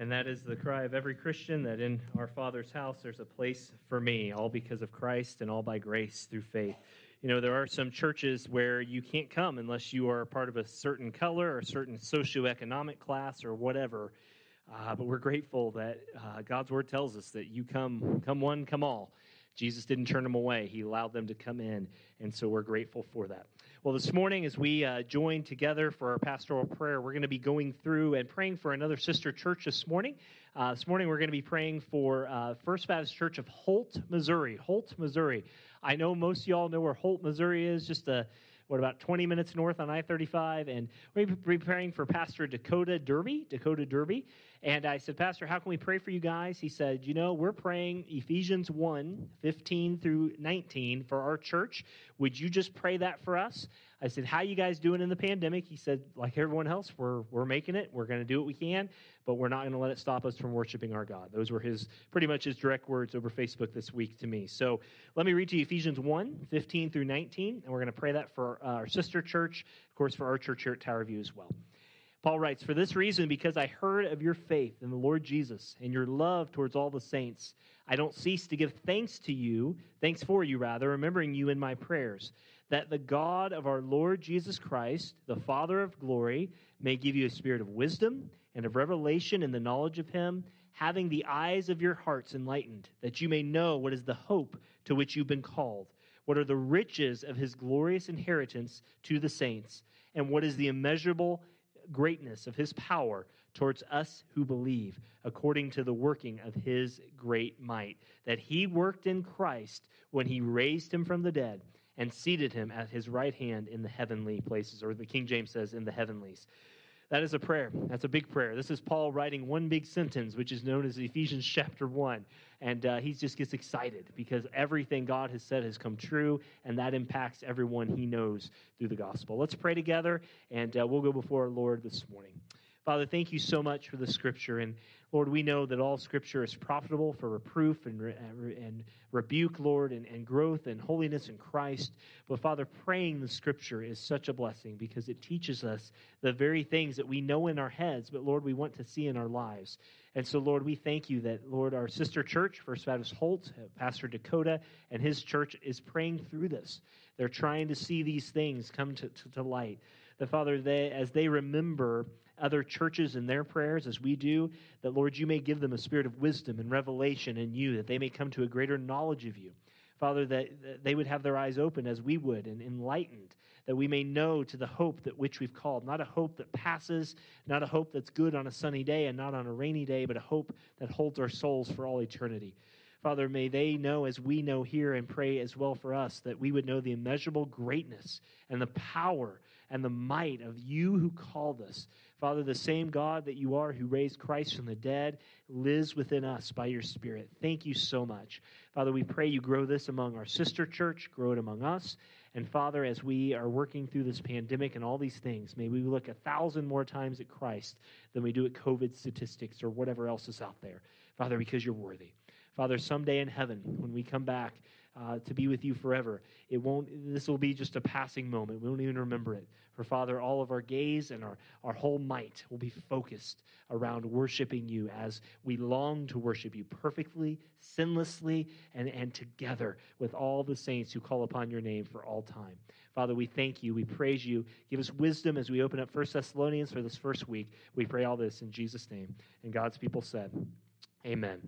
And that is the cry of every Christian that in our Father's house there's a place for me, all because of Christ and all by grace through faith. You know, there are some churches where you can't come unless you are part of a certain color or a certain socioeconomic class or whatever. Uh, but we're grateful that uh, God's word tells us that you come, come one, come all. Jesus didn't turn them away, He allowed them to come in. And so we're grateful for that. Well, this morning, as we uh, join together for our pastoral prayer, we're going to be going through and praying for another sister church this morning. Uh, this morning, we're going to be praying for uh, First Baptist Church of Holt, Missouri. Holt, Missouri. I know most y'all know where Holt, Missouri is, just a what about 20 minutes north on I-35, and we're preparing for Pastor Dakota Derby. Dakota Derby, and I said, Pastor, how can we pray for you guys? He said, You know, we're praying Ephesians 1 15 through 19 for our church. Would you just pray that for us? I said, How you guys doing in the pandemic? He said, Like everyone else, we're, we're making it. We're going to do what we can, but we're not going to let it stop us from worshiping our God. Those were his pretty much his direct words over Facebook this week to me. So let me read to you Ephesians 1 15 through 19, and we're going to pray that for uh, our sister church, of course, for our church here at Tower View as well. Paul writes, For this reason, because I heard of your faith in the Lord Jesus and your love towards all the saints, I don't cease to give thanks to you, thanks for you rather, remembering you in my prayers, that the God of our Lord Jesus Christ, the Father of glory, may give you a spirit of wisdom and of revelation in the knowledge of him, having the eyes of your hearts enlightened, that you may know what is the hope to which you've been called, what are the riches of his glorious inheritance to the saints, and what is the immeasurable greatness of his power towards us who believe, according to the working of his great might, that he worked in Christ when he raised him from the dead and seated him at his right hand in the heavenly places, or the King James says, in the heavenlies. That is a prayer. That's a big prayer. This is Paul writing one big sentence, which is known as Ephesians chapter 1. And uh, he just gets excited because everything God has said has come true, and that impacts everyone he knows through the gospel. Let's pray together, and uh, we'll go before our Lord this morning. Father, thank you so much for the scripture. And Lord, we know that all scripture is profitable for reproof and, re- and rebuke, Lord, and, and growth and holiness in Christ. But Father, praying the scripture is such a blessing because it teaches us the very things that we know in our heads, but Lord, we want to see in our lives. And so, Lord, we thank you that, Lord, our sister church, First Baptist Holt, uh, Pastor Dakota, and his church is praying through this. They're trying to see these things come to, to, to light. That, Father, they, as they remember other churches in their prayers as we do, that, Lord, you may give them a spirit of wisdom and revelation in you, that they may come to a greater knowledge of you. Father, that, they would have their eyes open as we would and enlightened, that we may know to the hope that which we've called, not a hope that passes, not a hope that's good on a sunny day and not on a rainy day, but a hope that holds our souls for all eternity. Father, may they know as we know here and pray as well for us that we would know the immeasurable greatness and the power and the might of you who called us. Father, the same God that you are who raised Christ from the dead lives within us by your Spirit. Thank you so much. Father, we pray you grow this among our sister church, grow it among us. And Father, as we are working through this pandemic and all these things, may we look a thousand more times at Christ than we do at COVID statistics or whatever else is out there. Father, because you're worthy. Father, someday in heaven, when we come back, uh, to be with you forever. It won't, this will be just a passing moment. We won't even remember it. For Father, all of our gaze and our, our whole might will be focused around worshiping you as we long to worship you perfectly, sinlessly, and, and together with all the saints who call upon your name for all time. Father, we thank you. We praise you. Give us wisdom as we open up First Thessalonians for this first week. We pray all this in Jesus' name. And God's people said, Amen.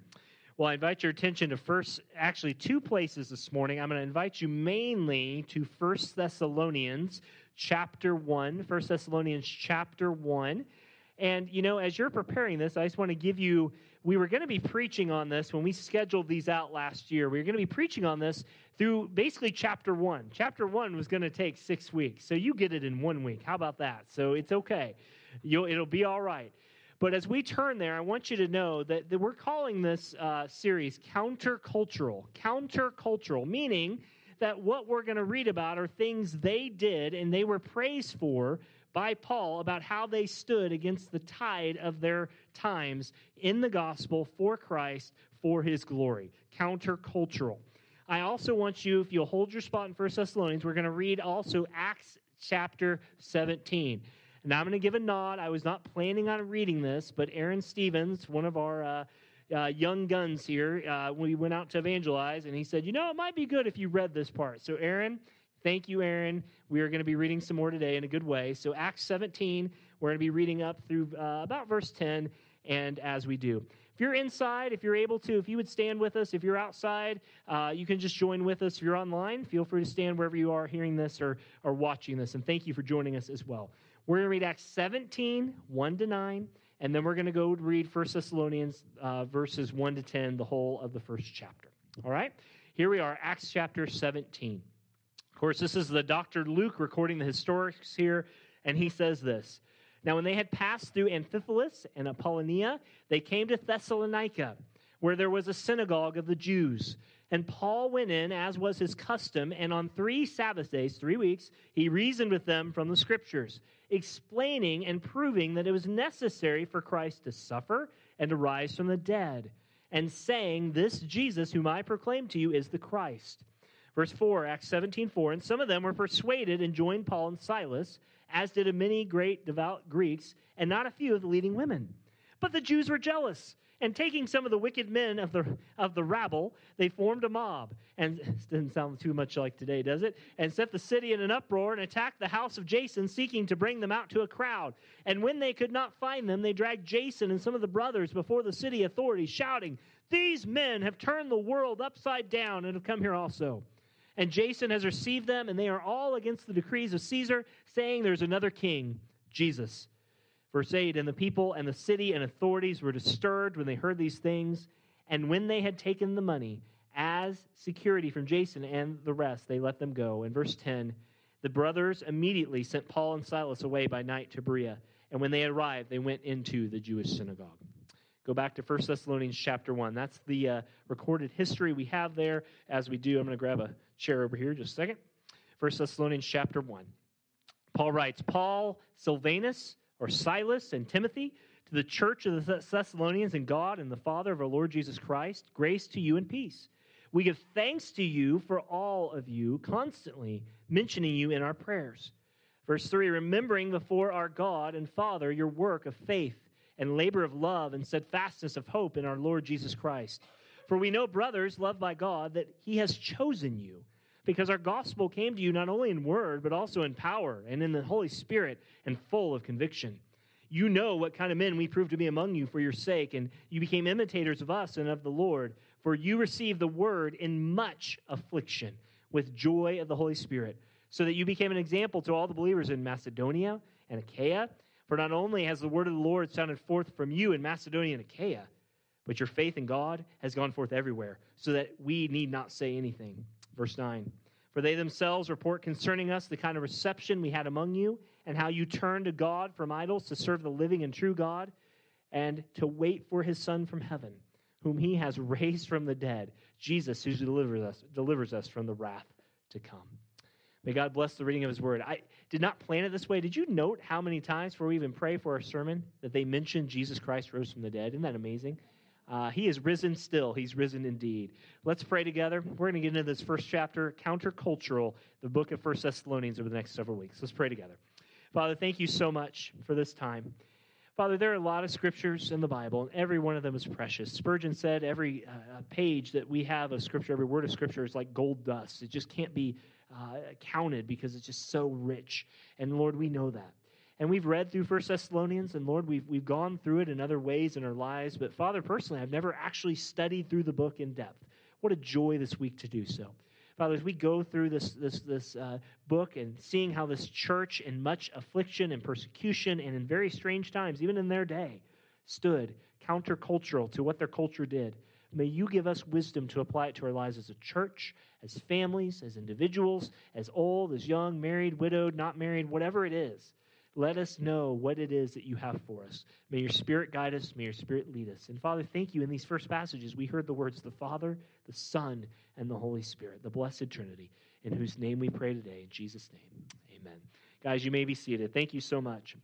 Well, I invite your attention to first, actually, two places this morning. I'm going to invite you mainly to First Thessalonians chapter 1. First Thessalonians chapter 1. And, you know, as you're preparing this, I just want to give you, we were going to be preaching on this when we scheduled these out last year. We were going to be preaching on this through basically chapter 1. Chapter 1 was going to take six weeks. So you get it in one week. How about that? So it's okay. You'll, it'll be all right. But as we turn there, I want you to know that, that we're calling this uh, series countercultural. Countercultural, meaning that what we're going to read about are things they did and they were praised for by Paul about how they stood against the tide of their times in the gospel for Christ for his glory. Countercultural. I also want you, if you'll hold your spot in 1 Thessalonians, we're going to read also Acts chapter 17. Now I'm going to give a nod. I was not planning on reading this, but Aaron Stevens, one of our uh, uh, young guns here, uh, we went out to evangelize, and he said, You know, it might be good if you read this part. So, Aaron, thank you, Aaron. We are going to be reading some more today in a good way. So, Acts 17, we're going to be reading up through uh, about verse 10, and as we do. If you're inside, if you're able to, if you would stand with us, if you're outside, uh, you can just join with us. If you're online, feel free to stand wherever you are hearing this or, or watching this. And thank you for joining us as well. We're going to read Acts 17, 1 to 9, and then we're going to go read 1 Thessalonians uh, verses 1 to 10, the whole of the first chapter. All right? Here we are, Acts chapter 17. Of course, this is the Dr. Luke recording the historics here, and he says this. Now, when they had passed through Amphipolis and Apollonia, they came to Thessalonica where there was a synagogue of the Jews. And Paul went in, as was his custom, and on three Sabbath days, three weeks, he reasoned with them from the Scriptures, explaining and proving that it was necessary for Christ to suffer and to rise from the dead, and saying, This Jesus, whom I proclaim to you, is the Christ. Verse 4, Acts 17 4. And some of them were persuaded and joined Paul and Silas, as did many great devout Greeks, and not a few of the leading women. But the Jews were jealous and taking some of the wicked men of the, of the rabble, they formed a mob. And doesn't sound too much like today, does it? And set the city in an uproar and attacked the house of Jason, seeking to bring them out to a crowd. And when they could not find them, they dragged Jason and some of the brothers before the city authorities, shouting, These men have turned the world upside down and have come here also. And Jason has received them, and they are all against the decrees of Caesar, saying there's another king, Jesus. Verse 8 And the people and the city and authorities were disturbed when they heard these things. And when they had taken the money as security from Jason and the rest, they let them go. In verse 10, the brothers immediately sent Paul and Silas away by night to Berea. And when they arrived, they went into the Jewish synagogue. Go back to 1 Thessalonians chapter 1. That's the uh, recorded history we have there. As we do, I'm going to grab a chair over here just a second. 1 Thessalonians chapter 1. Paul writes Paul, Silvanus, or Silas and Timothy, to the church of the Thessalonians and God and the Father of our Lord Jesus Christ, grace to you and peace. We give thanks to you for all of you, constantly mentioning you in our prayers. Verse 3 Remembering before our God and Father your work of faith and labor of love and steadfastness of hope in our Lord Jesus Christ. For we know, brothers, loved by God, that He has chosen you because our gospel came to you not only in word, but also in power and in the Holy Spirit and full of conviction. You know what kind of men we proved to be among you for your sake, and you became imitators of us and of the Lord, for you received the word in much affliction with joy of the Holy Spirit, so that you became an example to all the believers in Macedonia and Achaia. For not only has the word of the Lord sounded forth from you in Macedonia and Achaia, but your faith in God has gone forth everywhere, so that we need not say anything. Verse 9 For they themselves report concerning us the kind of reception we had among you, and how you turned to God from idols to serve the living and true God, and to wait for his Son from heaven, whom he has raised from the dead, Jesus, who delivers us, delivers us from the wrath to come. May God bless the reading of his word. I did not plan it this way. Did you note how many times before we even pray for our sermon that they mentioned Jesus Christ rose from the dead? Isn't that amazing? Uh, he is risen still. He's risen indeed. Let's pray together. We're going to get into this first chapter, countercultural, the book of First Thessalonians, over the next several weeks. Let's pray together. Father, thank you so much for this time. Father, there are a lot of scriptures in the Bible, and every one of them is precious. Spurgeon said every uh, page that we have of scripture, every word of scripture is like gold dust. It just can't be uh, counted because it's just so rich. And Lord, we know that. And we've read through First Thessalonians, and Lord, we've, we've gone through it in other ways in our lives. But Father, personally, I've never actually studied through the book in depth. What a joy this week to do so. Father, as we go through this, this, this uh, book and seeing how this church, in much affliction and persecution and in very strange times, even in their day, stood countercultural to what their culture did, may you give us wisdom to apply it to our lives as a church, as families, as individuals, as old, as young, married, widowed, not married, whatever it is. Let us know what it is that you have for us. May your Spirit guide us. May your Spirit lead us. And Father, thank you. In these first passages, we heard the words the Father, the Son, and the Holy Spirit, the blessed Trinity, in whose name we pray today. In Jesus' name, amen. Guys, you may be seated. Thank you so much.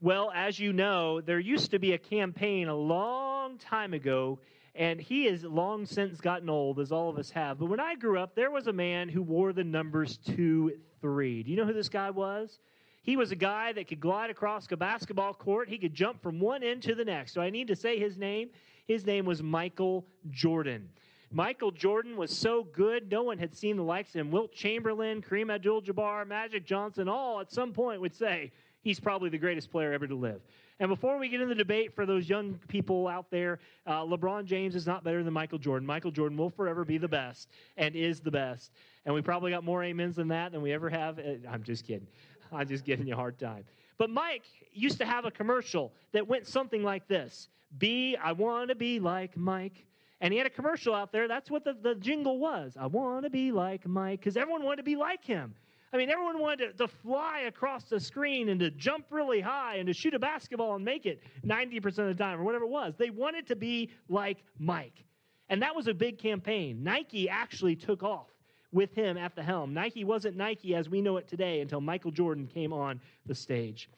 Well, as you know, there used to be a campaign a long time ago and he has long since gotten old, as all of us have. But when I grew up, there was a man who wore the numbers two, three. Do you know who this guy was? He was a guy that could glide across a basketball court. He could jump from one end to the next. So I need to say his name. His name was Michael Jordan. Michael Jordan was so good, no one had seen the likes of him. Wilt Chamberlain, Kareem Abdul Jabbar, Magic Johnson, all at some point would say he's probably the greatest player ever to live. And before we get into the debate for those young people out there, uh, LeBron James is not better than Michael Jordan. Michael Jordan will forever be the best and is the best. And we probably got more amens than that than we ever have. Uh, I'm just kidding. I'm just giving you a hard time. But Mike used to have a commercial that went something like this Be, I want to be like Mike. And he had a commercial out there. That's what the, the jingle was. I want to be like Mike, because everyone wanted to be like him. I mean, everyone wanted to, to, fly across the screen and to jump really high and to shoot a basketball and make it 90% of the time or whatever it was. They wanted to be like Mike. And that was a big campaign. Nike actually took off with him at the helm. Nike wasn't Nike as we know it today until Michael Jordan came on the stage.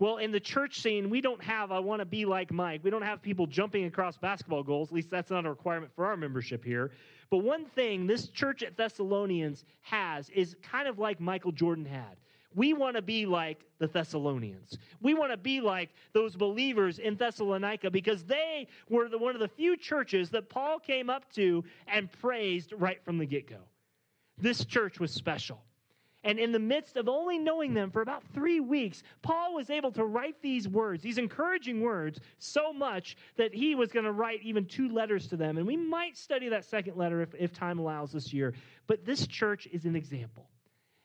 Well, in the church scene, we don't have, I want to be like Mike. We don't have people jumping across basketball goals. At least that's not a requirement for our membership here. But one thing this church at Thessalonians has is kind of like Michael Jordan had. We want to be like the Thessalonians. We want to be like those believers in Thessalonica because they were the, one of the few churches that Paul came up to and praised right from the get go. This church was special. And in the midst of only knowing them for about three weeks, Paul was able to write these words, these encouraging words, so much that he was going to write even two letters to them. And we might study that second letter if, if time allows this year. But this church is an example.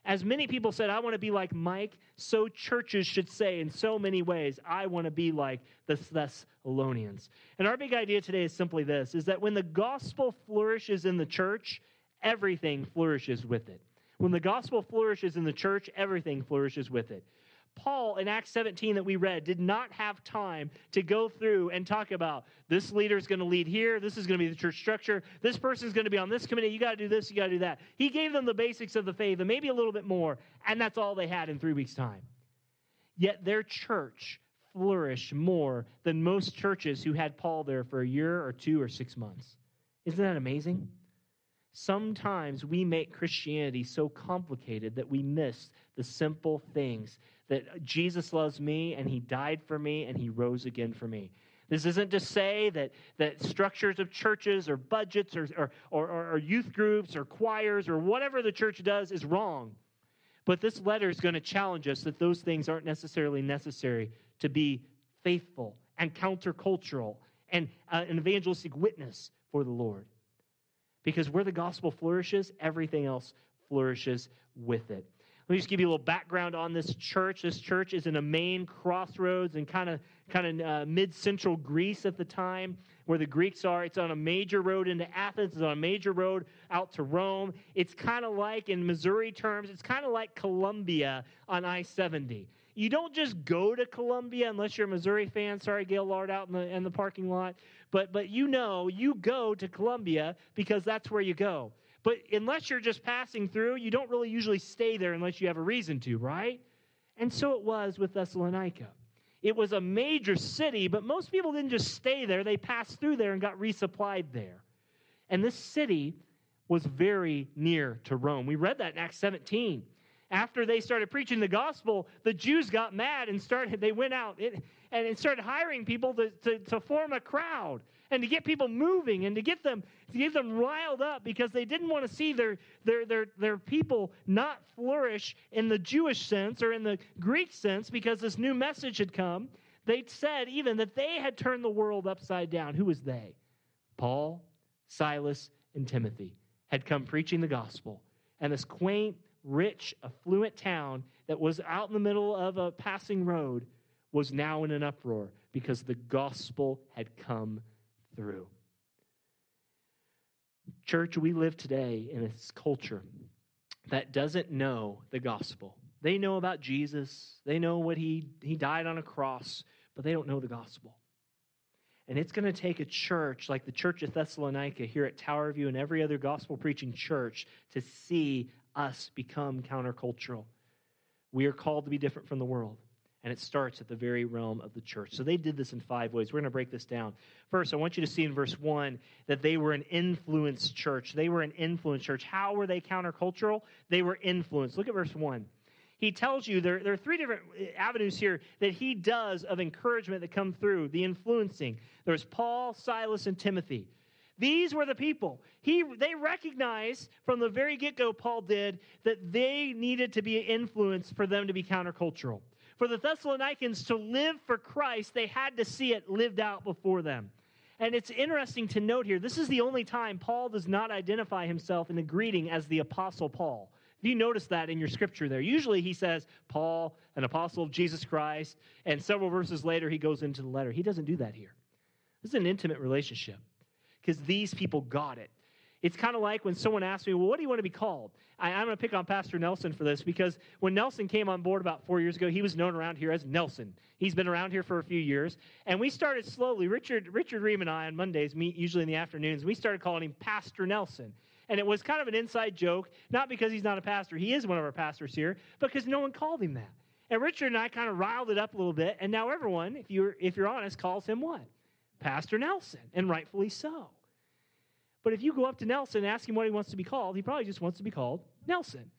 As many people said, I want to be like Mike, so churches should say in so many ways, I want to be like the Thessalonians. And our big idea today is simply this is that when the gospel flourishes in the church, everything flourishes with it. When the gospel flourishes in the church, everything flourishes with it. Paul in Acts 17 that we read did not have time to go through and talk about this leader is going to lead here, this is going to be the church structure, this person is going to be on this committee, you got to do this, you got to do that. He gave them the basics of the faith and maybe a little bit more, and that's all they had in three weeks' time. Yet their church flourished more than most churches who had Paul there for a year or two or six months. Isn't that amazing? Sometimes we make Christianity so complicated that we miss the simple things that Jesus loves me and he died for me and he rose again for me. This isn't to say that, that structures of churches or budgets or, or, or, or youth groups or choirs or whatever the church does is wrong. But this letter is going to challenge us that those things aren't necessarily necessary to be faithful and countercultural and uh, an evangelistic witness for the Lord. Because where the gospel flourishes, everything else flourishes with it. Let me just give you a little background on this church. This church is in a main crossroads in kind of kind of uh, mid-central Greece at the time, where the Greeks are. It's on a major road into Athens. It's on a major road out to Rome. It's kind of like, in Missouri terms, it's kind of like Columbia on I-70. You don't just go to Columbia unless you're a Missouri fan. Sorry, Gail Lard out in the in the parking lot. But but you know you go to Columbia because that's where you go. But unless you're just passing through, you don't really usually stay there unless you have a reason to, right? And so it was with Thessalonica. It was a major city, but most people didn't just stay there. They passed through there and got resupplied there. And this city was very near to Rome. We read that in Acts 17 after they started preaching the gospel, the Jews got mad and started, they went out and started hiring people to, to, to, form a crowd and to get people moving and to get them, to get them riled up because they didn't want to see their, their, their, their people not flourish in the Jewish sense or in the Greek sense because this new message had come. They'd said even that they had turned the world upside down. Who was they? Paul, Silas, and Timothy had come preaching the gospel. And this quaint, rich, affluent town that was out in the middle of a passing road was now in an uproar because the gospel had come through. Church, we live today in a culture that doesn't know the gospel. They know about Jesus, they know what he, he died on a cross, but they don't know the gospel. And it's going to take a church like the church of Thessalonica here at Tower View and every other gospel preaching church to see us become countercultural. We are called to be different from the world. And it starts at the very realm of the church. So they did this in five ways. We're going to break this down. First, I want you to see in verse 1 that they were an influence church. They were an influence church. How were they countercultural? They were influenced. Look at verse 1 he tells you there, there are three different uh, avenues here that he does of encouragement that come through the influencing. There's Paul, Silas, and Timothy. These were the people. He, they recognized from the very get go, Paul did, that they needed to be influenced for them to be countercultural. For the Thessalonians to live for Christ, they had to see it lived out before them. And it's interesting to note here this is the only time Paul does not identify himself in the greeting as the Apostle Paul. If You notice that in your scripture there. Usually he says, Paul, an apostle of Jesus Christ, and several verses later he goes into the letter. He doesn't do that here. This is an intimate relationship because these people got it. It's kind of like when someone asks me, Well, what do you want to be called? I, am going to pick on Pastor Nelson for this because when Nelson came on board about four years ago, he was known around here as Nelson. He's been around here for a few years. And we started slowly. Richard, Richard Ream and I on Mondays meet usually in the afternoons. We started calling him Pastor Nelson. And it was kind of an inside joke, not because he's not a pastor. He is one of our pastors here, because no one called him that. And Richard and I kind of riled it up a little bit. And now everyone, if you're, if you're honest, calls him what? Pastor Nelson, and rightfully so. But if you go up to Nelson and ask him what he wants to be called, he probably just wants to be called Nelson.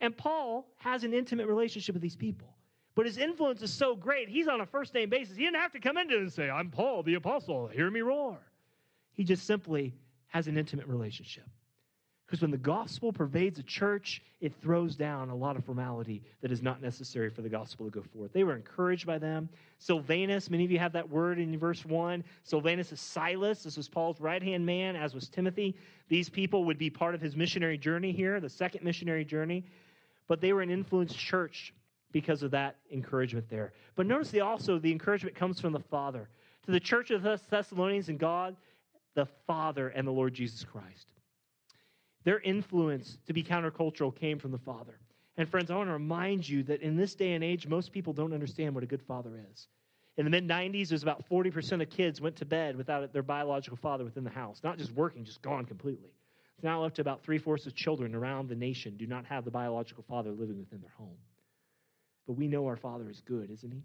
And Paul has an intimate relationship with these people. But his influence is so great, he's on a first name basis. He didn't have to come into it and say, I'm Paul the apostle, hear me roar. He just simply has an intimate relationship. Because when the gospel pervades a church, it throws down a lot of formality that is not necessary for the gospel to go forth. They were encouraged by them. Silvanus, many of you have that word in verse 1. Silvanus is Silas. This was Paul's right hand man, as was Timothy. These people would be part of his missionary journey here, the second missionary journey. But they were an influenced church because of that encouragement there. But notice the, also the encouragement comes from the Father. To the church of the Thessalonians and God, the Father and the Lord Jesus Christ. Their influence to be countercultural came from the Father. And friends, I want to remind you that in this day and age, most people don't understand what a good father is. In the mid 90s, it was about 40% of kids went to bed without their biological father within the house. Not just working, just gone completely. It's now up to about three fourths of children around the nation do not have the biological father living within their home. But we know our Father is good, isn't He?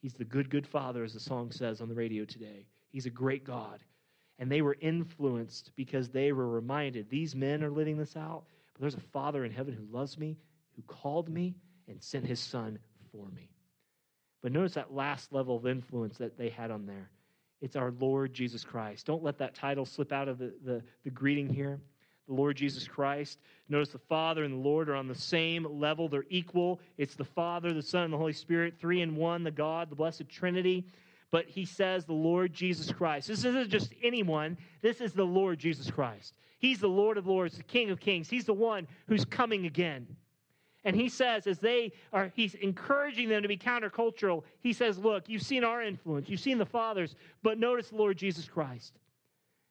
He's the good, good Father, as the song says on the radio today. He's a great God. And they were influenced because they were reminded these men are living this out, but there's a Father in heaven who loves me, who called me, and sent his Son for me. But notice that last level of influence that they had on there. It's our Lord Jesus Christ. Don't let that title slip out of the, the, the greeting here. The Lord Jesus Christ. Notice the Father and the Lord are on the same level. They're equal. It's the Father, the Son, and the Holy Spirit, three in one, the God, the blessed Trinity but he says the Lord Jesus Christ. This isn't just anyone, this is the Lord Jesus Christ. He's the Lord of Lords, the King of Kings. He's the one who's coming again. And he says, as they are, he's encouraging them to be countercultural. He says, Look, you've seen our influence, you've seen the fathers, but notice the Lord Jesus Christ.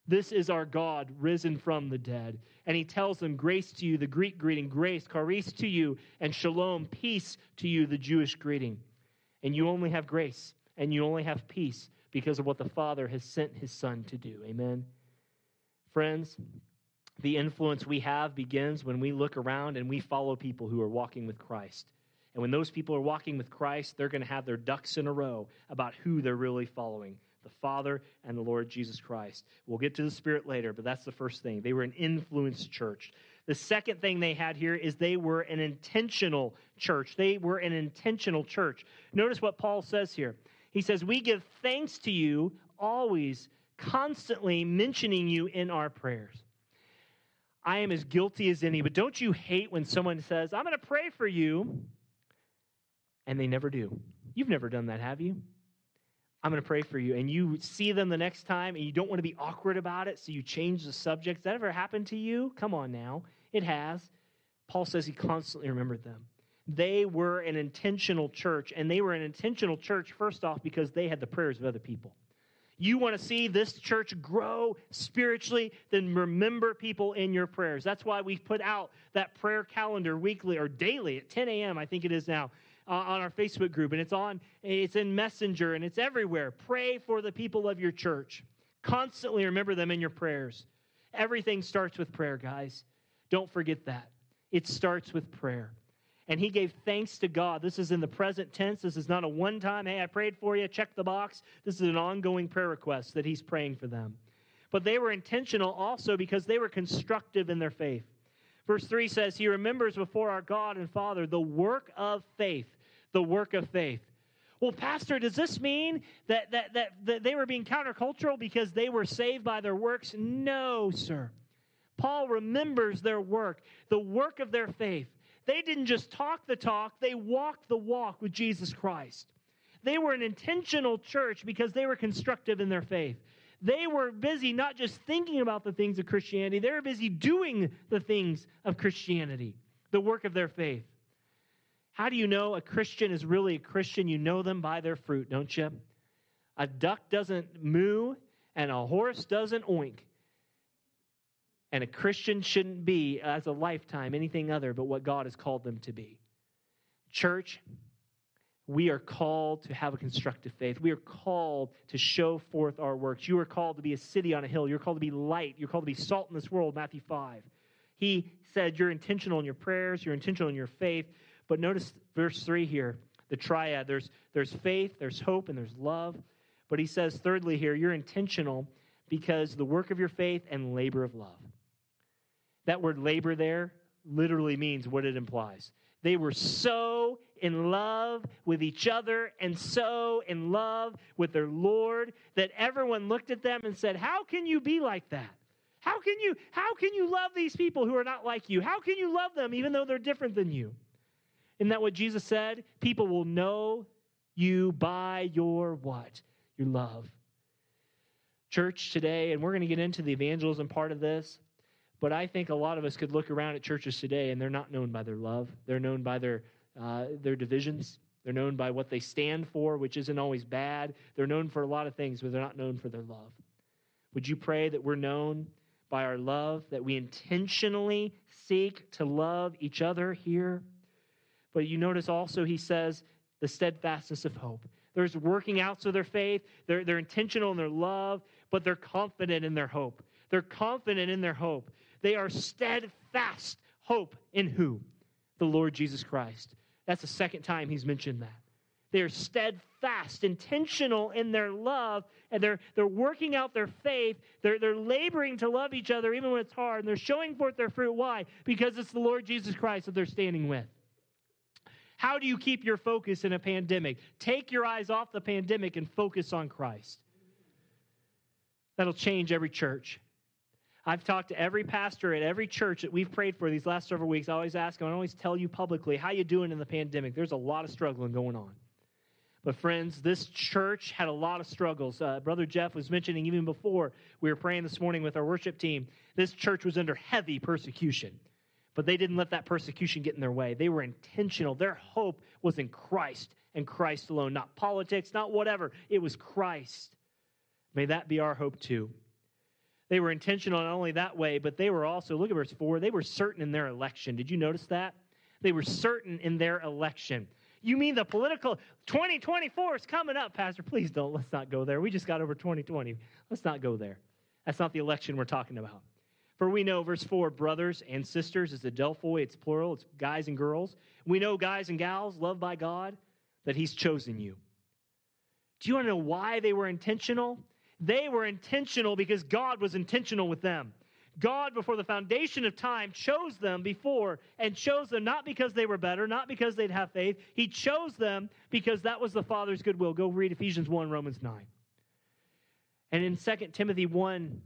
This is our God risen from the dead. And he tells them, Grace to you, the Greek greeting, grace, charis to you, and shalom, peace to you, the Jewish greeting. And you only have grace and you only have peace because of what the Father has sent his Son to do. Amen. Friends, the influence we have begins when we look around and we follow people who are walking with Christ. And when those people are walking with Christ, they're going to have their ducks in a row about who they're really following the Father and the Lord Jesus Christ. We'll get to the Spirit later, but that's the first thing. They were an influenced church. The second thing they had here is they were an intentional church. They were an intentional church. Notice what Paul says here. He says, We give thanks to you always, constantly mentioning you in our prayers. I am as guilty as any, but don't you hate when someone says, I'm going to pray for you, and they never do? You've never done that, have you? I'm going to pray for you. And you see them the next time and you don't want to be awkward about it, so you change the subject. Has that ever happened to you? Come on now. It has. Paul says he constantly remembered them they were an intentional church. And they were an intentional church, first off, because they had the prayers of other people. You want to see this church grow spiritually, then remember people in your prayers. That's why we put out that prayer calendar weekly or daily at 10 a.m., I think it is now, uh, on our Facebook group. And it's on, it's in Messenger and it's everywhere. Pray for the people of your church. Constantly remember them in your prayers. Everything starts with prayer, guys. Don't forget that. It starts with prayer and he gave thanks to God. This is in the present tense. This is not a one time, hey, I prayed for you, check the box. This is an ongoing prayer request that he's praying for them. But they were intentional also because they were constructive in their faith. Verse 3 says, He remembers before our God and Father the work of faith. The work of faith. Well, Pastor, does this mean that, that, that, that they were being countercultural because they were saved by their works? No, sir. Paul remembers their work, the work of their faith. They didn't just talk the talk, they walked the walk with Jesus Christ. They were an intentional church because they were constructive in their faith. They were busy not just thinking about the things of Christianity, they were busy doing the things of Christianity, the work of their faith. How do you know a Christian is really a Christian? You know them by their fruit, don't you? A duck doesn't moo and a horse doesn't oink. And a Christian shouldn't be, as a lifetime, anything other but what God has called them to be. Church, we are called to have a constructive faith. We are called to show forth our works. You are called to be a city on a hill. You're called to be light. You're called to be salt in this world, Matthew 5. He said you're intentional in your prayers, you're intentional in your faith. But notice verse 3 here, the triad. There's, there's faith, there's hope, and there's love. But he says, thirdly, here, you're intentional because the work of your faith and labor of love. That word labor there literally means what it implies. They were so in love with each other and so in love with their Lord that everyone looked at them and said, How can you be like that? How can you how can you love these people who are not like you? How can you love them even though they're different than you? Isn't that what Jesus said? People will know you by your what? Your love. Church today, and we're going to get into the evangelism part of this, but I think a lot of us could look around at churches today and they're not known by their love. They're known by their uh, their divisions. They're known by what they stand for, which isn't always bad. They're known for a lot of things, but they're not known for their love. Would you pray that we're known by our love, that we intentionally seek to love each other here? But you notice also he says the steadfastness of hope. There's working out of their faith, they're, they're intentional in their love, but they're confident in their hope. They're confident in their hope. They are steadfast hope in who? The Lord Jesus Christ. That's the second time he's mentioned that. They're steadfast, intentional in their love, and they're, they're working out their faith. They're, they're laboring to love each other even when it's hard, and they're showing forth their fruit. Why? Because it's the Lord Jesus Christ that they're standing with. How do you keep your focus in a pandemic? Take your eyes off the pandemic and focus on Christ. That'll change every church. I've talked to every pastor at every church that we've prayed for these last several weeks. I always ask them, I always tell you publicly, how you doing in the pandemic? There's a lot of struggling going on. But friends, this church had a lot of struggles. Uh, Brother Jeff was mentioning even before we were praying this morning with our worship team, this church was under heavy persecution. But they didn't let that persecution get in their way. They were intentional. Their hope was in Christ and Christ alone, not politics, not whatever. It was Christ. May that be our hope too. They were intentional not only that way, but they were also, look at verse 4, they were certain in their election. Did you notice that? They were certain in their election. You mean the political 2024 is coming up, Pastor? Please don't. Let's not go there. We just got over 2020. Let's not go there. That's not the election we're talking about. For we know, verse 4, brothers and sisters is Adelphoi, it's plural, it's guys and girls. We know, guys and gals, loved by God, that He's chosen you. Do you want to know why they were intentional? They were intentional because God was intentional with them. God, before the foundation of time, chose them before and chose them not because they were better, not because they'd have faith. He chose them because that was the Father's goodwill. Go read Ephesians 1, Romans 9. And in 2 Timothy 1,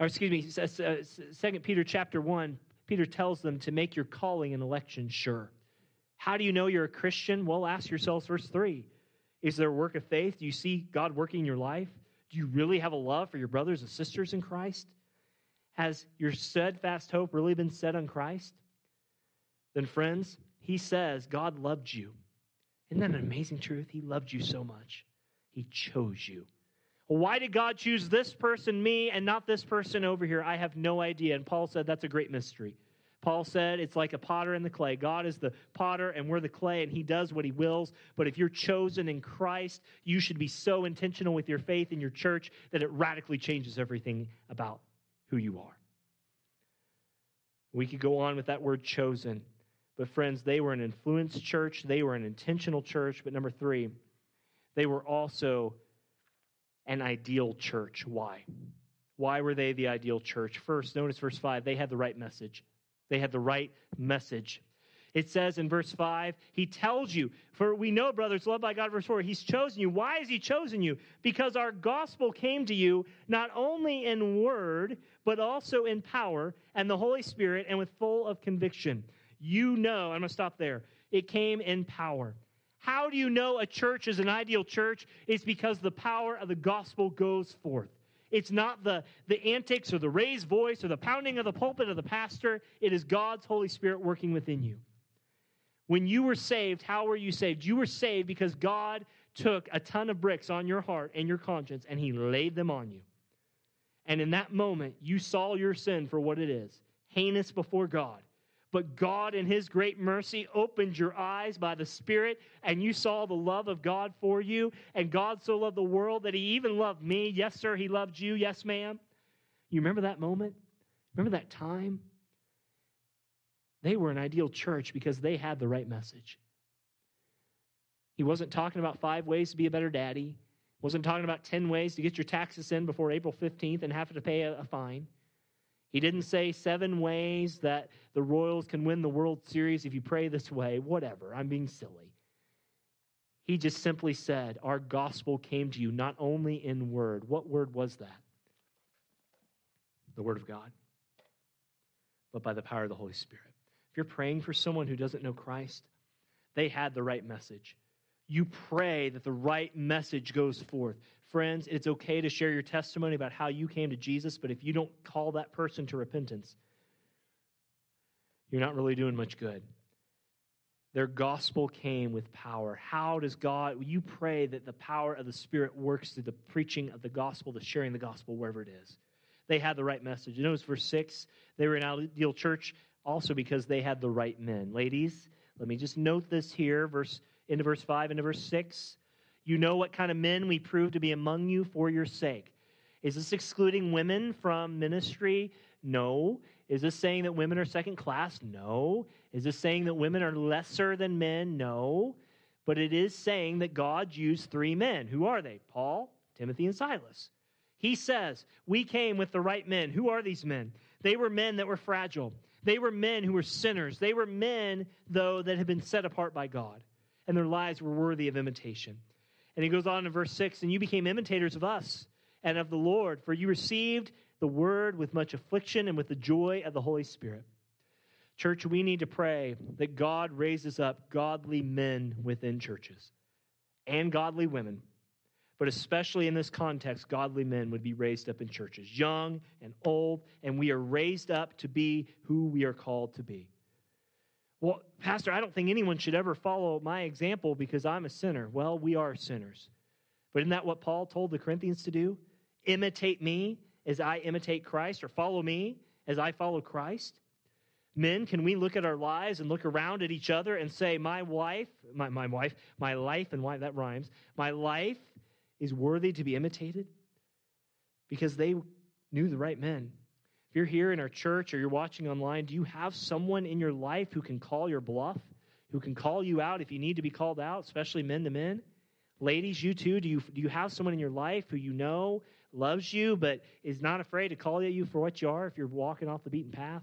or excuse me, Second Peter chapter 1, Peter tells them to make your calling and election sure. How do you know you're a Christian? Well, ask yourselves, verse 3. Is there a work of faith? Do you see God working in your life? Do you really have a love for your brothers and sisters in Christ? Has your steadfast hope really been set on Christ? Then, friends, he says God loved you. Isn't that an amazing truth? He loved you so much. He chose you. Why did God choose this person, me, and not this person over here? I have no idea. And Paul said that's a great mystery. Paul said it's like a potter and the clay. God is the potter and we're the clay, and he does what he wills. But if you're chosen in Christ, you should be so intentional with your faith in your church that it radically changes everything about who you are. We could go on with that word chosen. But, friends, they were an influenced church, they were an intentional church. But, number three, they were also an ideal church. Why? Why were they the ideal church? First, notice verse 5, they had the right message. They had the right message. It says in verse 5, he tells you, for we know, brothers, loved by God, verse 4, he's chosen you. Why has he chosen you? Because our gospel came to you not only in word, but also in power and the Holy Spirit and with full of conviction. You know, I'm going to stop there. It came in power. How do you know a church is an ideal church? It's because the power of the gospel goes forth. It's not the, the antics or the raised voice or the pounding of the pulpit of the pastor. It is God's Holy Spirit working within you. When you were saved, how were you saved? You were saved because God took a ton of bricks on your heart and your conscience and he laid them on you. And in that moment, you saw your sin for what it is heinous before God. But God, in His great mercy, opened your eyes by the Spirit, and you saw the love of God for you. And God so loved the world that He even loved me. Yes, sir, He loved you. Yes, ma'am. You remember that moment? Remember that time? They were an ideal church because they had the right message. He wasn't talking about five ways to be a better daddy. Wasn't talking about 10 ways to get your taxes in before April 15th and have to pay a, a fine. He didn't say seven ways that the Royals can win the World Series if you pray this way. Whatever. I'm being silly. He just simply said, Our gospel came to you not only in word. What word was that? The Word of God, but by the power of the Holy Spirit. If you're praying for someone who doesn't know Christ, they had the right message you pray that the right message goes forth. Friends, it's okay to share your testimony about how you came to Jesus, but if you don't call that person to repentance, you're not really doing much good. Their gospel came with power. How does God, you pray that the power of the Spirit works through the preaching of the gospel, the sharing the gospel, wherever it is. They had the right message. You notice verse 6, they were an ideal church also because they had the right men. Ladies, let me just note this here, verse into verse 5, into verse 6. You know what kind of men we prove to be among you for your sake. Is this excluding women from ministry? No. Is this saying that women are second class? No. Is this saying that women are lesser than men? No. But it is saying that God used three men. Who are they? Paul, Timothy, and Silas. He says, We came with the right men. Who are these men? They were men that were fragile. They were men who were sinners. They were men, though, that had been set apart by God and their lives were worthy of imitation. And he goes on in verse 6 And you became imitators of us and of the Lord, for you received the word with much affliction and with the joy of the Holy Spirit. Church, we need to pray that God raises up godly men within churches and godly women. But especially in this context, godly men would be raised up in churches, young and old, and we are raised up to be who we are called to be. Well, Pastor, I don't think anyone should ever follow my example because I'm a sinner. Well, we are sinners. But isn't that what Paul told the Corinthians to do? Imitate me as I imitate Christ, or follow me as I follow Christ? Men, can we look at our lives and look around at each other and say, My wife, my, my wife, my life, and why that rhymes, my life is worthy to be imitated? Because they knew the right men. If you're here in our church or you're watching online, do you have someone in your life who can call your bluff, who can call you out if you need to be called out, especially men to men? Ladies, you too, do you, do you have someone in your life who you know loves you but is not afraid to call you for what you are if you're walking off the beaten path?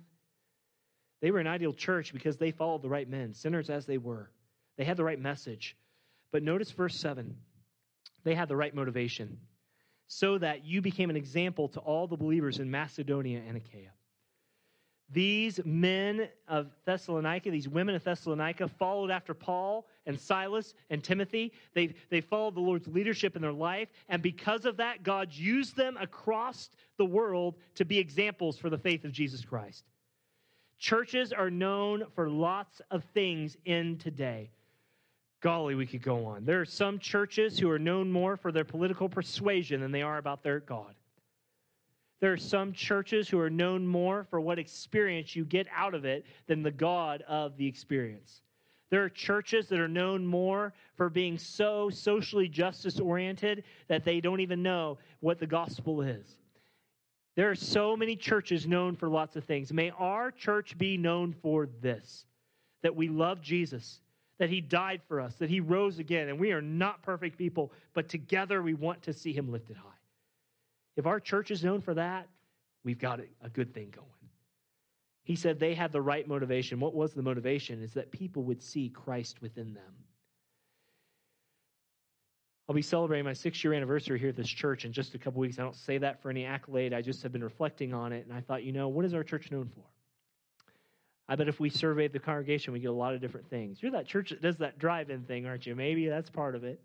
They were an ideal church because they followed the right men, sinners as they were. They had the right message. But notice verse 7 they had the right motivation so that you became an example to all the believers in Macedonia and Achaia. These men of Thessalonica, these women of Thessalonica, followed after Paul and Silas and Timothy. They, they followed the Lord's leadership in their life, and because of that, God used them across the world to be examples for the faith of Jesus Christ. Churches are known for lots of things in today. Golly, we could go on. There are some churches who are known more for their political persuasion than they are about their God. There are some churches who are known more for what experience you get out of it than the God of the experience. There are churches that are known more for being so socially justice oriented that they don't even know what the gospel is. There are so many churches known for lots of things. May our church be known for this that we love Jesus that he died for us, that he rose again, and we are not perfect people, but together we want to see him lifted high. If our church is known for that, we've got a good thing going. He said they had the right motivation. What was the motivation? Is that people would see Christ within them. I'll be celebrating my six year anniversary here at this church in just a couple weeks. I don't say that for any accolade. I just have been reflecting on it, and I thought, you know, what is our church known for? I bet if we surveyed the congregation, we get a lot of different things. You're that church that does that drive in thing, aren't you? Maybe that's part of it.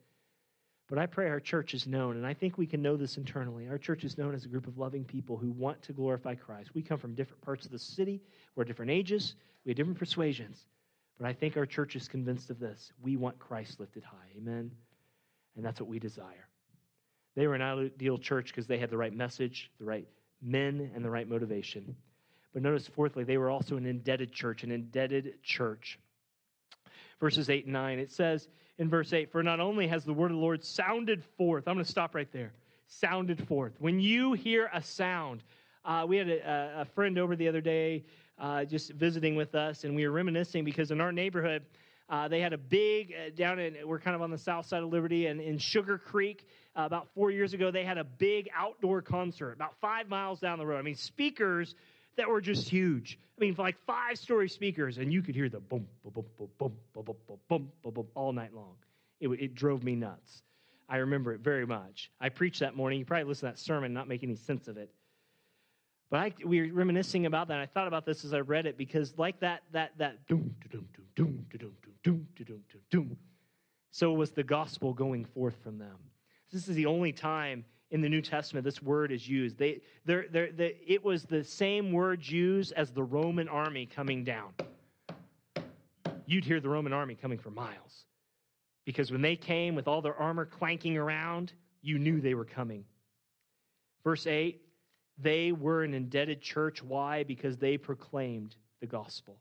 But I pray our church is known, and I think we can know this internally. Our church is known as a group of loving people who want to glorify Christ. We come from different parts of the city, we're different ages, we have different persuasions. But I think our church is convinced of this. We want Christ lifted high. Amen? And that's what we desire. They were an ideal church because they had the right message, the right men and the right motivation. But notice, fourthly, they were also an indebted church, an indebted church. Verses 8 and 9, it says in verse 8, For not only has the word of the Lord sounded forth, I'm going to stop right there, sounded forth. When you hear a sound, uh, we had a, a, friend over the other day uh, just visiting with us, and we were reminiscing because in our neighborhood, uh, they had a big uh, down in we're kind of on the south side of Liberty and in Sugar Creek uh, about four years ago they had a big outdoor concert about five miles down the road. I mean speakers that were just huge. I mean like five story speakers and you could hear the boom boom boom boom boom boom boom boom boom boom all night long. It, it drove me nuts. I remember it very much. I preached that morning. You probably listened to that sermon, not make any sense of it. But I, we were reminiscing about that. I thought about this as I read it because, like that, that, that doom, doom, doom, doom, doom, doom, doom, doom, doom, doom. So was the gospel going forth from them. This is the only time in the New Testament this word is used. They, they're, they're, they, it was the same word used as the Roman army coming down. You'd hear the Roman army coming for miles because when they came with all their armor clanking around, you knew they were coming. Verse 8 they were an indebted church. Why? Because they proclaimed the gospel.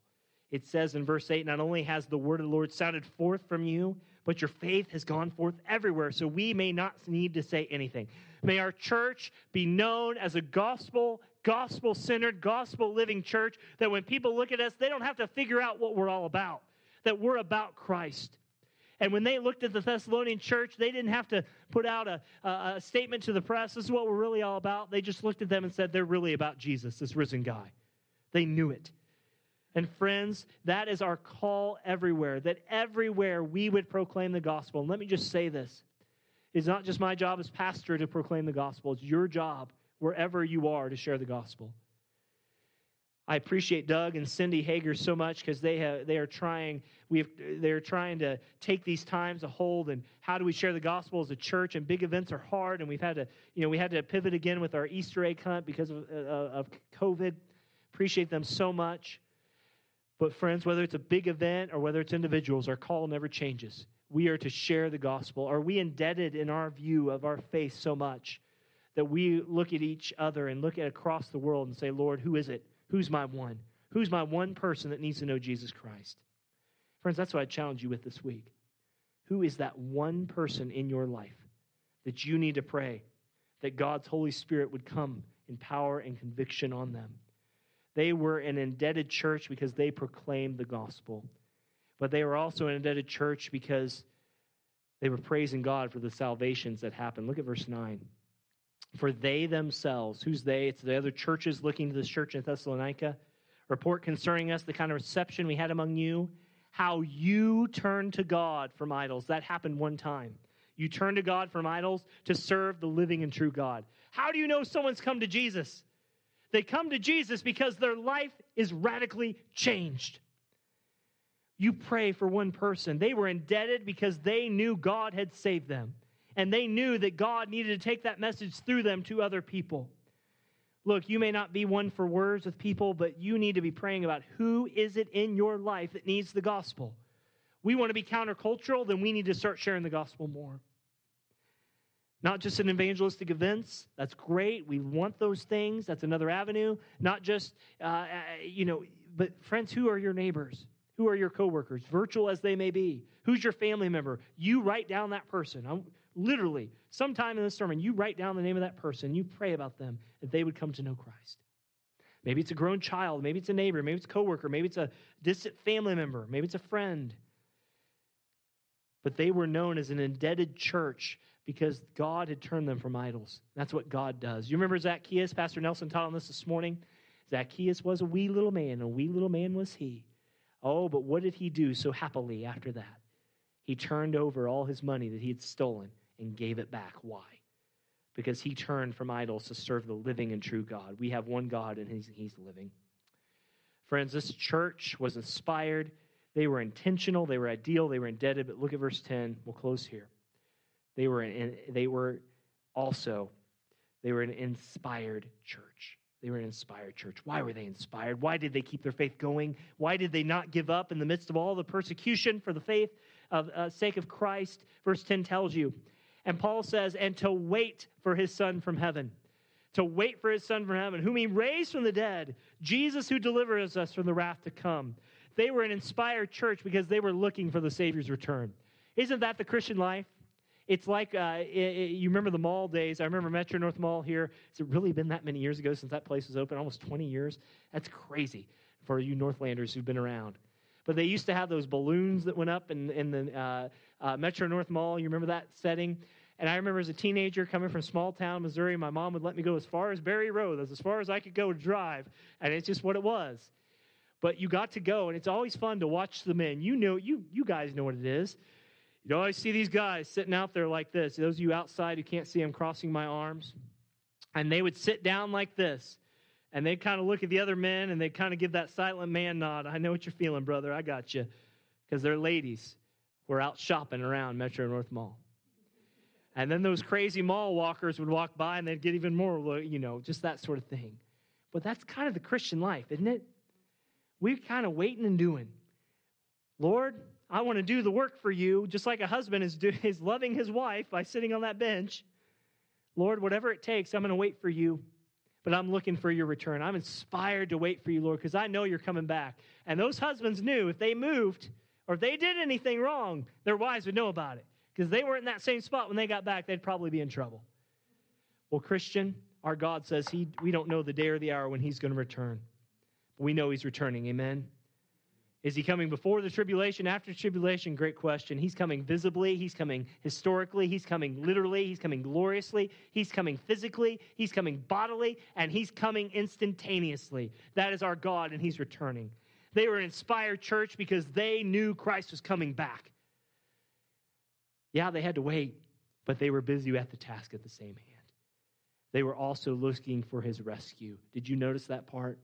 It says in verse 8 not only has the word of the Lord sounded forth from you, but your faith has gone forth everywhere. So we may not need to say anything. May our church be known as a gospel, gospel centered, gospel living church that when people look at us, they don't have to figure out what we're all about, that we're about Christ. And when they looked at the Thessalonian church, they didn't have to put out a, a, a statement to the press. This is what we're really all about. They just looked at them and said, they're really about Jesus, this risen guy. They knew it. And friends, that is our call everywhere, that everywhere we would proclaim the gospel. And let me just say this it's not just my job as pastor to proclaim the gospel, it's your job wherever you are to share the gospel. I appreciate Doug and Cindy Hager so much because they have they are trying we have they're trying to take these times to hold and how do we share the gospel as a church and big events are hard and we've had to you know we had to pivot again with our Easter egg hunt because of, uh, of COVID. Appreciate them so much. But, friends, whether it's a big event or whether it's individuals, our call never changes. We are to share the gospel. Are we indebted in our view of our faith so much that we look at each other and look at across the world and say, Lord, who is it? Who's my one? Who's my one person that needs to know Jesus Christ? Friends, that's what I challenge you with this week. Who is that one person in your life that you need to pray that God's Holy Spirit would come in power and conviction on them? They were an indebted church because they proclaimed the gospel. But they were also an indebted church because they were praising God for the salvations that happened. Look at verse 9. For they themselves, who's they? It's the other churches looking to this church in Thessalonica, report concerning us the kind of reception we had among you, how you turned to God from idols. That happened one time. You turn to God from idols to serve the living and true God. How do you know someone's come to Jesus? They come to Jesus because their life is radically changed. You pray for one person. They were indebted because they knew God had saved them. And they knew that God needed to take that message through them to other people. Look, you may not be one for words with people, but you need to be praying about who is it in your life that needs the gospel. We want to be countercultural, then we need to start sharing the gospel more. Not just in evangelistic events. That's great. We want those things. That's another avenue. Not just, uh, uh, you know, but friends, who are your neighbors? Who are your coworkers, virtual as they may be? Who's your family member? You write down that person. I'm, literally, sometime in this sermon, you write down the name of that person. You pray about them that they would come to know Christ. Maybe it's a grown child. Maybe it's a neighbor. Maybe it's a coworker. Maybe it's a distant family member. Maybe it's a friend. But they were known as an indebted church because God had turned them from idols. That's what God does. You remember Zacchaeus? Pastor Nelson taught on this this morning. Zacchaeus was a wee little man, a wee little man was he. Oh, but what did he do so happily after that? He turned over all his money that he had stolen and gave it back. Why? Because he turned from idols to serve the living and true God. We have one God and he's, he's living. Friends, this church was inspired. They were intentional. They were ideal. They were indebted. But look at verse 10. We'll close here. They were, in, they were also, they were an inspired church. They were an inspired church. Why were they inspired? Why did they keep their faith going? Why did they not give up in the midst of all the persecution for the faith of uh, sake of Christ? Verse 10 tells you. And Paul says, and to wait for his son from heaven. to wait for his son from heaven, whom he raised from the dead, Jesus who delivers us from the wrath to come. They were an inspired church because they were looking for the Savior's return. Isn't that the Christian life? It's like uh, it, it, you remember the mall days. I remember Metro North Mall here. Has it really been that many years ago since that place was open? Almost 20 years? That's crazy for you Northlanders who've been around. But they used to have those balloons that went up in, in the uh, uh, Metro North Mall. You remember that setting? And I remember as a teenager coming from small town Missouri, my mom would let me go as far as Barry Road. As far as I could go to drive. And it's just what it was. But you got to go, and it's always fun to watch the men. You know, you, you guys know what it is. You always see these guys sitting out there like this. Those of you outside who can't see, I'm crossing my arms. And they would sit down like this. And they'd kind of look at the other men and they'd kind of give that silent man nod. I know what you're feeling, brother. I got you. Because they're ladies. We're out shopping around Metro North Mall. And then those crazy mall walkers would walk by and they'd get even more, you know, just that sort of thing. But that's kind of the Christian life, isn't it? We're kind of waiting and doing. Lord, I want to do the work for you, just like a husband is, do, is loving his wife by sitting on that bench. Lord, whatever it takes, I'm going to wait for you, but I'm looking for your return. I'm inspired to wait for you, Lord, because I know you're coming back. And those husbands knew if they moved or if they did anything wrong, their wives would know about it because they weren't in that same spot when they got back, they'd probably be in trouble. Well, Christian, our God says he, we don't know the day or the hour when he's going to return. But we know he's returning. Amen. Is he coming before the tribulation, after tribulation? Great question. He's coming visibly, he's coming historically, he's coming literally, he's coming gloriously, he's coming physically, he's coming bodily, and he's coming instantaneously. That is our God, and he's returning. They were an inspired church because they knew Christ was coming back. Yeah, they had to wait, but they were busy at the task at the same hand. They were also looking for his rescue. Did you notice that part?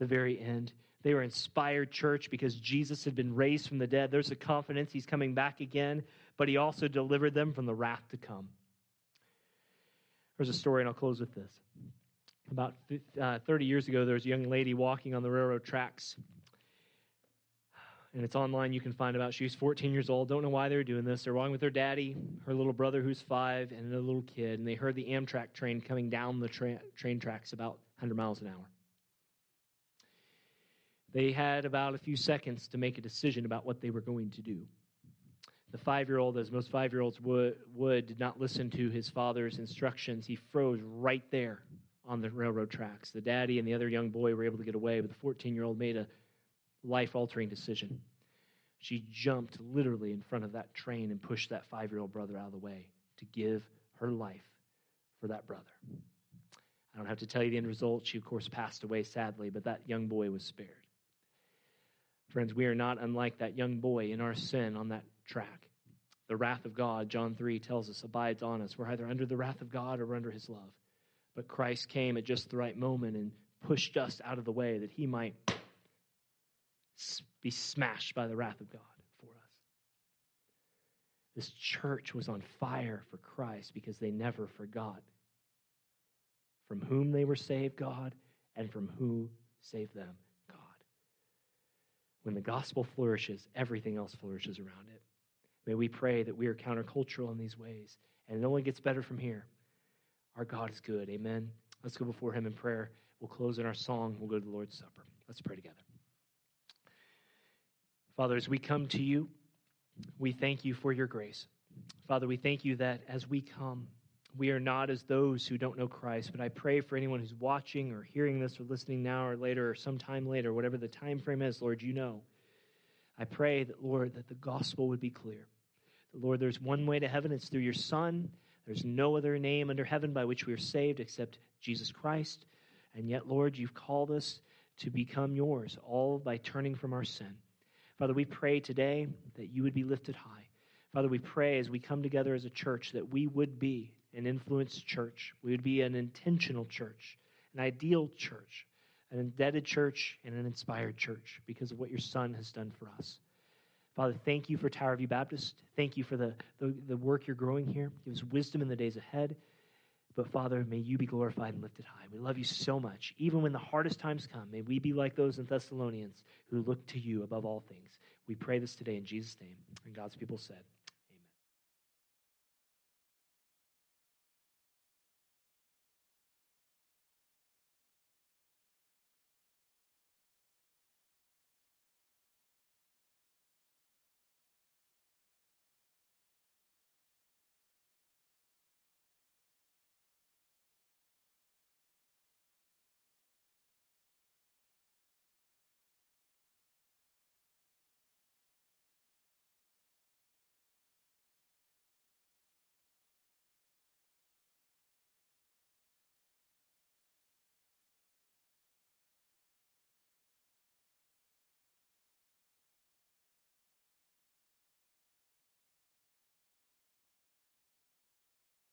The very end. They were inspired church because Jesus had been raised from the dead. There's a confidence he's coming back again, but he also delivered them from the wrath to come. There's a story, and I'll close with this. About uh, 30 years ago, there was a young lady walking on the railroad tracks and it's online. You can find about. She was 14 years old. Don't know why they were doing this. They're walking with her daddy, her little brother who's five, and a little kid. And they heard the Amtrak train coming down the tra- train tracks about 100 miles an hour. They had about a few seconds to make a decision about what they were going to do. The five year old, as most five year olds would, would, did not listen to his father's instructions. He froze right there on the railroad tracks. The daddy and the other young boy were able to get away, but the 14 year old made a life altering decision. She jumped literally in front of that train and pushed that five year old brother out of the way to give her life for that brother. I don't have to tell you the end result. She, of course, passed away sadly, but that young boy was spared. Friends, we are not unlike that young boy in our sin on that track. The wrath of God, John 3 tells us, abides on us. We're either under the wrath of God or under his love. But Christ came at just the right moment and pushed us out of the way that he might be smashed by the wrath of God for us. This church was on fire for Christ because they never forgot from whom they were saved, God, and from who saved them. When the gospel flourishes, everything else flourishes around it. May we pray that we are countercultural in these ways, and it only gets better from here. Our God is good. Amen. Let's go before Him in prayer. We'll close in our song. We'll go to the Lord's Supper. Let's pray together. Father, as we come to you, we thank you for your grace. Father, we thank you that as we come, we are not as those who don't know Christ, but I pray for anyone who's watching or hearing this or listening now or later or sometime later, whatever the time frame is, Lord, you know. I pray that, Lord, that the gospel would be clear. That, Lord, there's one way to heaven, it's through your Son. There's no other name under heaven by which we are saved except Jesus Christ. And yet, Lord, you've called us to become yours, all by turning from our sin. Father, we pray today that you would be lifted high. Father, we pray as we come together as a church that we would be an influenced church. We would be an intentional church, an ideal church, an indebted church, and an inspired church because of what your Son has done for us. Father, thank you for Tower View Baptist. Thank you for the, the, the work you're growing here. Give us wisdom in the days ahead. But Father, may you be glorified and lifted high. We love you so much. Even when the hardest times come, may we be like those in Thessalonians who look to you above all things. We pray this today in Jesus' name. And God's people said,